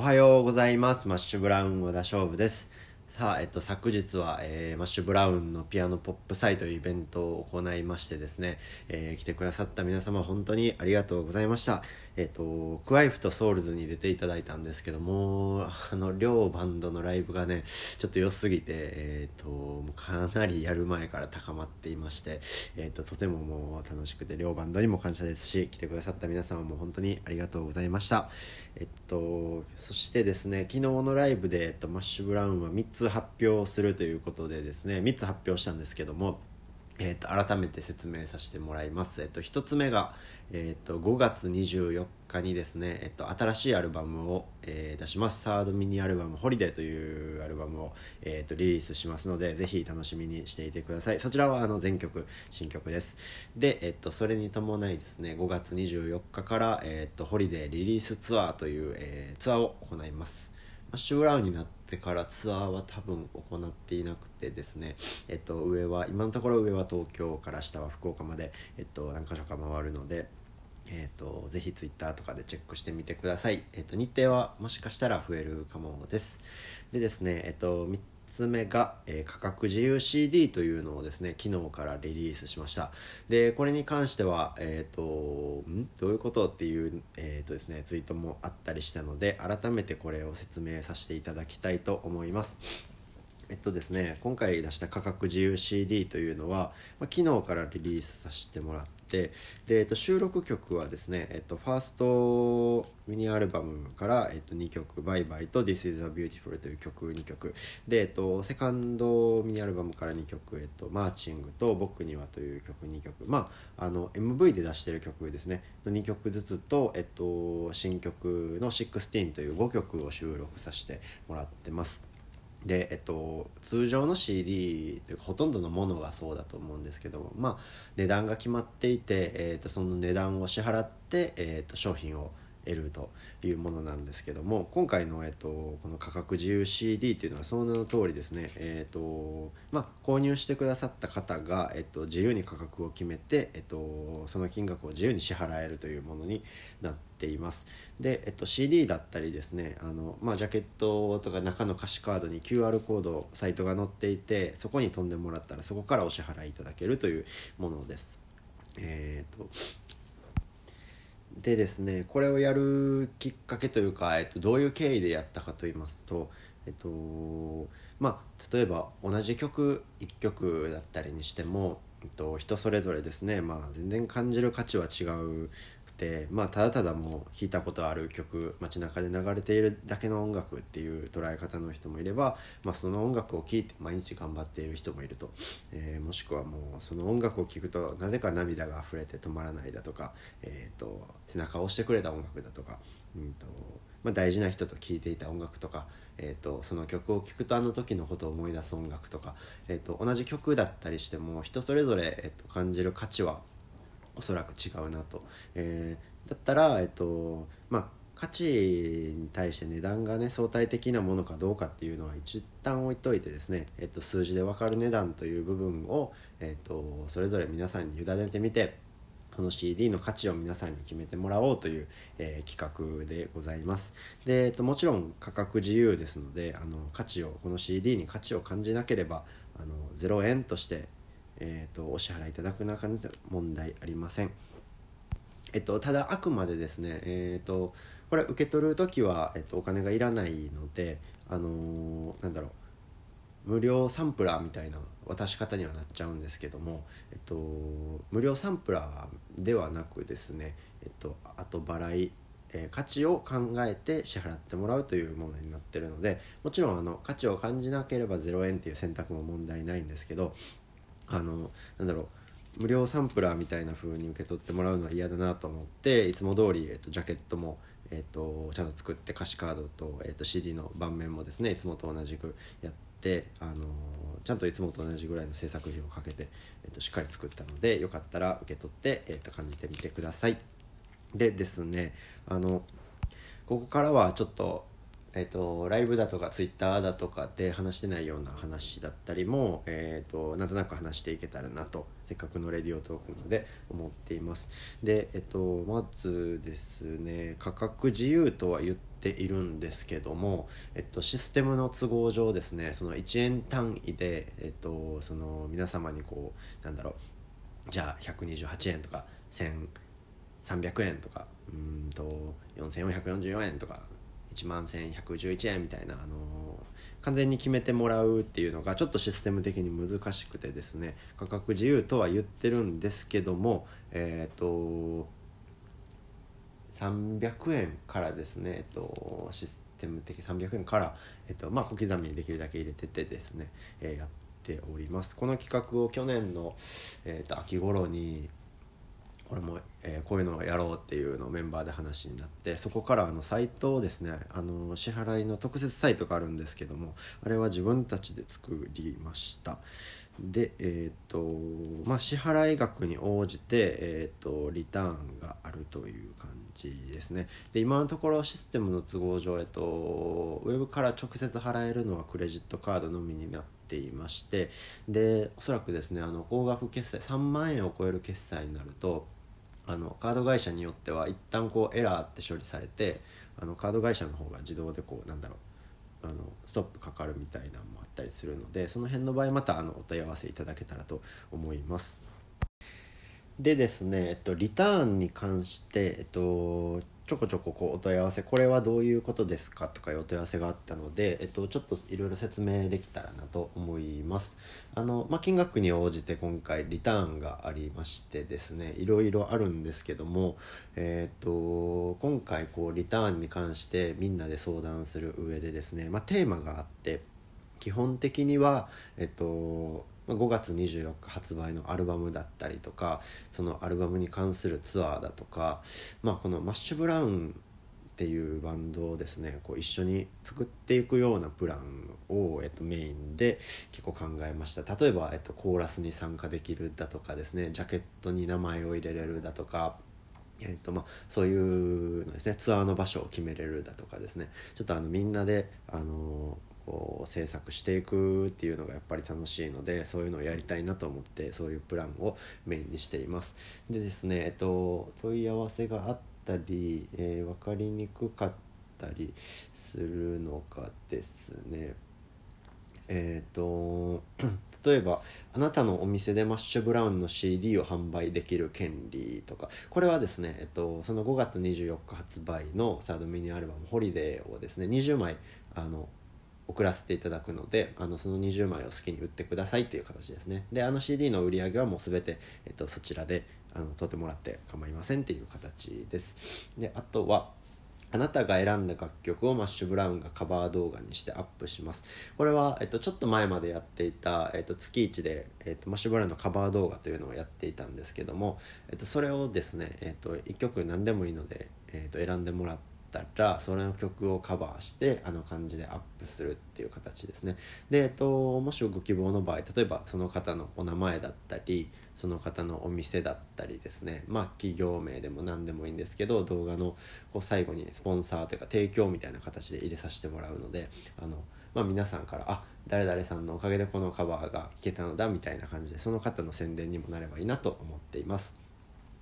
おはようございます。マッシュブラウン和田勝負です。さあ、えっと、昨日は、えーマッシュブラウンのピアノポップ祭というイベントを行いましてですね、えー来てくださった皆様本当にありがとうございました。えっと、クワイフとソウルズに出ていただいたんですけども、あの、両バンドのライブがね、ちょっと良すぎて、えっと、かなりやる前から高まっていまして、えっと、とてももう楽しくて、両バンドにも感謝ですし、来てくださった皆様も本当にありがとうございました。えっと、そしてですね、昨日のライブで、えっと、マッシュブラウンは3つ発表するということでですね、3つ発表したんですけども、えっと、改めて説明させてもらいます。えっと、1つ目が、えっと、5月24日にですね、えっと、新しいアルバムを、え出します。サードミニアルバム、ホリデーというアルバムを、えっと、リリースしますので、ぜひ楽しみにしていてください。そちらは、あの、全曲、新曲です。で、えっと、それに伴いですね、5月24日から、えっと、ホリデーリリースツアーという、えツアーを行います。マッシュブラウンになってからツアーは多分行っていなくてですね、えっと、上は今のところ上は東京から下は福岡まで、えっと、何箇所か回るので、えっと、ぜひツイッターとかでチェックしてみてください、えっと、日程はもしかしたら増えるかもです。でですね、えーと、つ目が、えー価格自由 CD というのをですね昨日からリリースしました。でこれに関してはえっ、とん？どういうことっていう、えーとですね、ツイートもあったりしたので改めてこれを説明させていただきたいと思います。えっとですね今回出した価格自由 CD というのは、まあ、昨日からリリースさせてもらってで、えっと、収録曲はですね、えっと、ファーストミニアルバムから、えっと、2曲「バイバイと「This is a Beautiful」という曲2曲。で、えっと、セカンドミニアルバムから2曲「えっと、マーチング」と「僕には」という曲2曲。まああの MV で出してる曲ですね。の2曲ずつと、えっと、新曲の「16」という5曲を収録させてもらってます。でえっと、通常の CD というかほとんどのものがそうだと思うんですけど、まあ、値段が決まっていて、えっと、その値段を支払って、えっと、商品を得るというものなんですけども今回の、えっと、この価格自由 CD というのはその名の通りですね、えっとまあ、購入してくださった方が、えっと、自由に価格を決めて、えっと、その金額を自由に支払えるというものになっています。で、えっと、CD だったりですねあの、まあ、ジャケットとか中の歌詞カードに QR コードサイトが載っていてそこに飛んでもらったらそこからお支払いいただけるというものです。えっとでですねこれをやるきっかけというか、えっと、どういう経緯でやったかと言いますとえっとまあ例えば同じ曲1曲だったりにしても、えっと、人それぞれですね、まあ、全然感じる価値は違う、まあ、ただただもう弾いたことある曲街中で流れているだけの音楽っていう捉え方の人もいれば、まあ、その音楽を聴いて毎日頑張っている人もいると、えーもしくはもうその音楽を聴くとなぜか涙が溢れて止まらないだとか、えー、と背中を押してくれた音楽だとか、うんとまあ、大事な人と聴いていた音楽とか、えー、とその曲を聴くとあの時のことを思い出す音楽とか、えー、と同じ曲だったりしても人それぞれ、えー、と感じる価値はおそらく違うなと、えーだったらえっとまあ価値に対して値段がね相対的なものかどうかっていうのは一旦置いといてですね、えっと、数字で分かる値段という部分を、えっと、それぞれ皆さんに委ねてみてこの CD の価値を皆さんに決めてもらおうという、えー企画でございます。で、えっと、もちろん価格自由ですのであの価値をこの CD に価値を感じなければあの0円として、えー、とお支払いいただく中に問題ありません。えっと、ただあくまでですね、えっと、これ受け取る時は、えっと、お金がいらないので、あのーなんだろう無料サンプラーみたいな渡し方にはなっちゃうんですけども、えっと、無料サンプラーではなくですね、えっと、後払い、えー価値を考えて支払ってもらうというものになってるのでもちろんあの価値を感じなければ0円っていう選択も問題ないんですけどあのなんだろう無料サンプラーみたいな風に受け取ってもらうのは嫌だなと思っていつも通り、えっと、ジャケットも、えっと、ちゃんと作って歌詞カードと、えっと、CD の盤面もですねいつもと同じくやって、あのちゃんといつもと同じぐらいの制作費をかけて、えっと、しっかり作ったのでよかったら受け取って、えっと、感じてみてください。でですねあのここからはちょっとえー、とライブだとかツイッターだとかで話してないような話だったりも、えー、となんとなく話していけたらなとせっかくのレディオトークなので思っています。で、えっとまずですね価格自由とは言っているんですけども、えっと、システムの都合上ですねその1円単位で、えっと、その皆様にこうなんだろうじゃあ128円とか1300円とかうんと4444円とか1万1111円みたいな、あの、完全に決めてもらうっていうのがちょっとシステム的に難しくてですね価格自由とは言ってるんですけどもえっ、ー、と300円からですね、えっと、システム的300円から、えっとまあ、小刻みにできるだけ入れててですね、えー、やっております。この企画を去年の、えー、と秋頃に俺も、えー、こういうのをやろうっていうのをメンバーで話になってそこからあのサイトをですねあの支払いの特設サイトがあるんですけどもあれは自分たちで作りました。でえっ、ー、とまあ支払い額に応じて、えーと、リターンがあるという感じですね。で今のところシステムの都合上、えっ、と、ウェブから直接払えるのはクレジットカードのみになっていましてでおそらくですねあの高額決済3万円を超える決済になるとあのカード会社によっては一旦こうエラーって処理されてあのカード会社の方が自動でこうなんだろうあのストップかかるみたいなのもあったりするのでその辺の場合またあのお問い合わせいただけたらと思います。でですね、えっと、リターンに関して、えっと、ちょこちょここうお問い合わせこれはどういうことですかとかいうお問い合わせがあったので、えっと、ちょっといろいろ説明できたらなと思います。あの、まあ、金額に応じて今回リターンがありましてですねいろいろあるんですけども、えっと今回こうリターンに関してみんなで相談する上でですね、まあ、テーマがあって基本的にはえっと5月24日発売のアルバムだったりとかそのアルバムに関するツアーだとか、まあ、このマッシュブラウンっていうバンドをですねこう一緒に作っていくようなプランを、えっと、メインで結構考えました。例えば、えっと、コーラスに参加できるだとかですねジャケットに名前を入れれるだとかえーとまあ、そういうのですねツアーの場所を決めれるだとかですね。ちょっとあのみんなで、あのこう制作していくっていうのがやっぱり楽しいのでそういうのをやりたいなと思ってそういうプランをメインにしています。でですねえっと問い合わせがあったり、えー、分かりにくかったりするのがですね。えっ、と 例えばあなたのお店でマッシュブラウンの CD を販売できる権利とか。これはですね、えっと、その5月24日発売のサードミニアルバム「ホリデー」をですね20枚あの送らせていただくのであのその20枚を好きに売ってくださいっていう形ですね。であの CD の売り上げはもう全て、えっと、そちらであの取ってもらって構いませんっていう形です。であとはあなたが選んだ楽曲をマッシュブラウンがカバー動画にしてアップします。これは、えっと、ちょっと前までやっていた、えっと、月1で、えっと、マッシュブラウンのカバー動画というのをやっていたんですけども、えっと、それをですね、えっと、1曲何でもいいので、えっと、選んでもらってったらそれの曲をカバーしてあの感じでアップするっていう形ですねで、えっと、もしご希望の場合例えばその方のお名前だったりその方のお店だったりですねまあ企業名でも何でもいいんですけど動画のこう最後にスポンサーというか提供みたいな形で入れさせてもらうのであの、まあ、皆さんからあ誰々さんのおかげでこのカバーが聴けたのだみたいな感じでその方の宣伝にもなればいいなと思っています。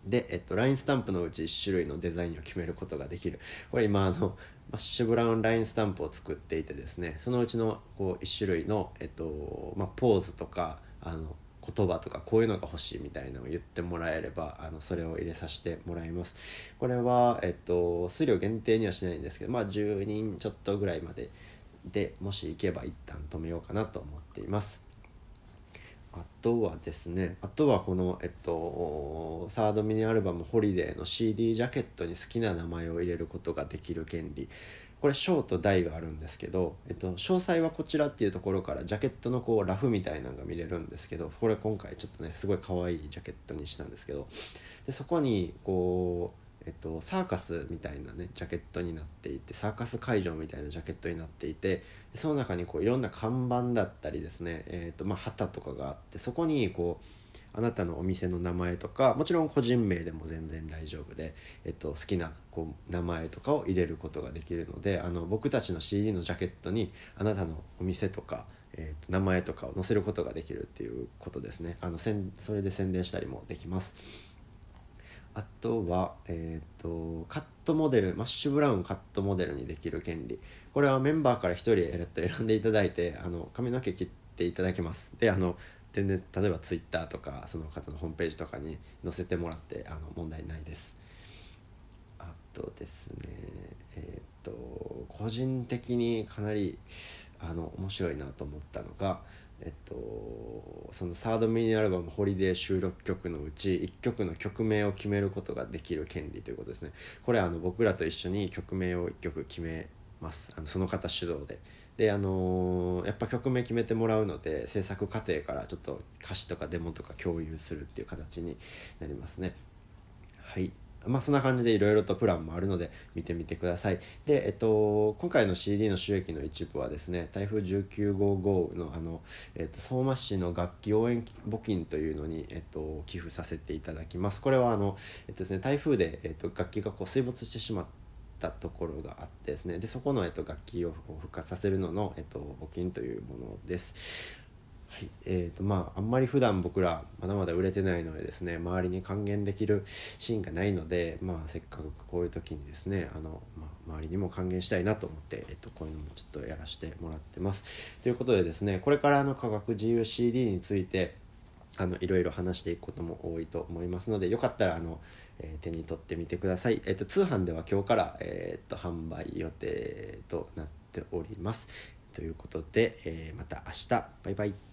で、えっと、ラインスタンプのうち1種類のデザインを決めることができる。これ今あのマッシュブラウンラインスタンプを作っていてですねそのうちのこう1種類の、えっとまあ、ポーズとかあの言葉とかこういうのが欲しいみたいなのを言ってもらえればあのそれを入れさせてもらいます。これは、えっと、数量限定にはしないんですけどまあ10人ちょっとぐらいまででもし行けば一旦止めようかなと思っています。あとはですねあとはこのえっとサードミニアルバム「ホリデー」の CD ジャケットに好きな名前を入れることができる権利これショーと大があるんですけど、えっと、詳細はこちらっていうところからジャケットのこうラフみたいなのが見れるんですけどこれ今回ちょっとねすごい可愛いジャケットにしたんですけどでそこにこうえっと、サーカスみたいなねジャケットになっていてサーカス会場みたいなジャケットになっていてその中にこういろんな看板だったりですね、えっとまあ、旗とかがあってそこにこうあなたのお店の名前とかもちろん個人名でも全然大丈夫で、えっと、好きなこう名前とかを入れることができるのであの僕たちの CD のジャケットにあなたのお店とか、えー、と名前とかを載せることができるっていうことですねあのせんそれで宣伝したりもできます。あとは、えーと、カットモデルマッシュブラウンカットモデルにできる権利。これはメンバーから1人、えっと、選んでいただいてあの髪の毛切っていただけます。であの全然例えばツイッターとかその方のホームページとかに載せてもらってあの問題ないです。あとですねえっ、と個人的にかなりあの面白いなと思ったのがえっと、そのサードミニアルバム「ホリデー」収録曲のうち1曲の曲名を決めることができる権利ということですね。これはあの僕らと一緒に曲名を1曲決めます。あのその方主導で。であのー、やっぱ曲名決めてもらうので制作過程からちょっと歌詞とかデモとか共有するっていう形になりますね。はい。まあ、そんな感じでいろいろとプランもあるので見てみてください。で、えっと、今回の CD の収益の一部はですね台風19号豪雨のあの、えっと、相馬市の楽器応援募金というのに、えっと、寄付させていただきます。これはあの、えっとですね、台風で、えっと、楽器がこう水没してしまったところがあってですね。でそこの、えっと、楽器を復活させるのの、えっと、募金というものです。はいえーとまあ、あんまり普段僕らまだまだ売れてないのでですね周りに還元できるシーンがないので、まあ、せっかくこういう時にですねあの、まあ、周りにも還元したいなと思って、えーと、こういうのもちょっとやらせてもらってます。ということでですねこれからの価格自由 CD についてあのいろいろ話していくことも多いと思いますのでよかったらあの、えー、手に取ってみてください。えーと、通販では今日から、えーと販売予定となっております。ということで、えー、また明日バイバイ。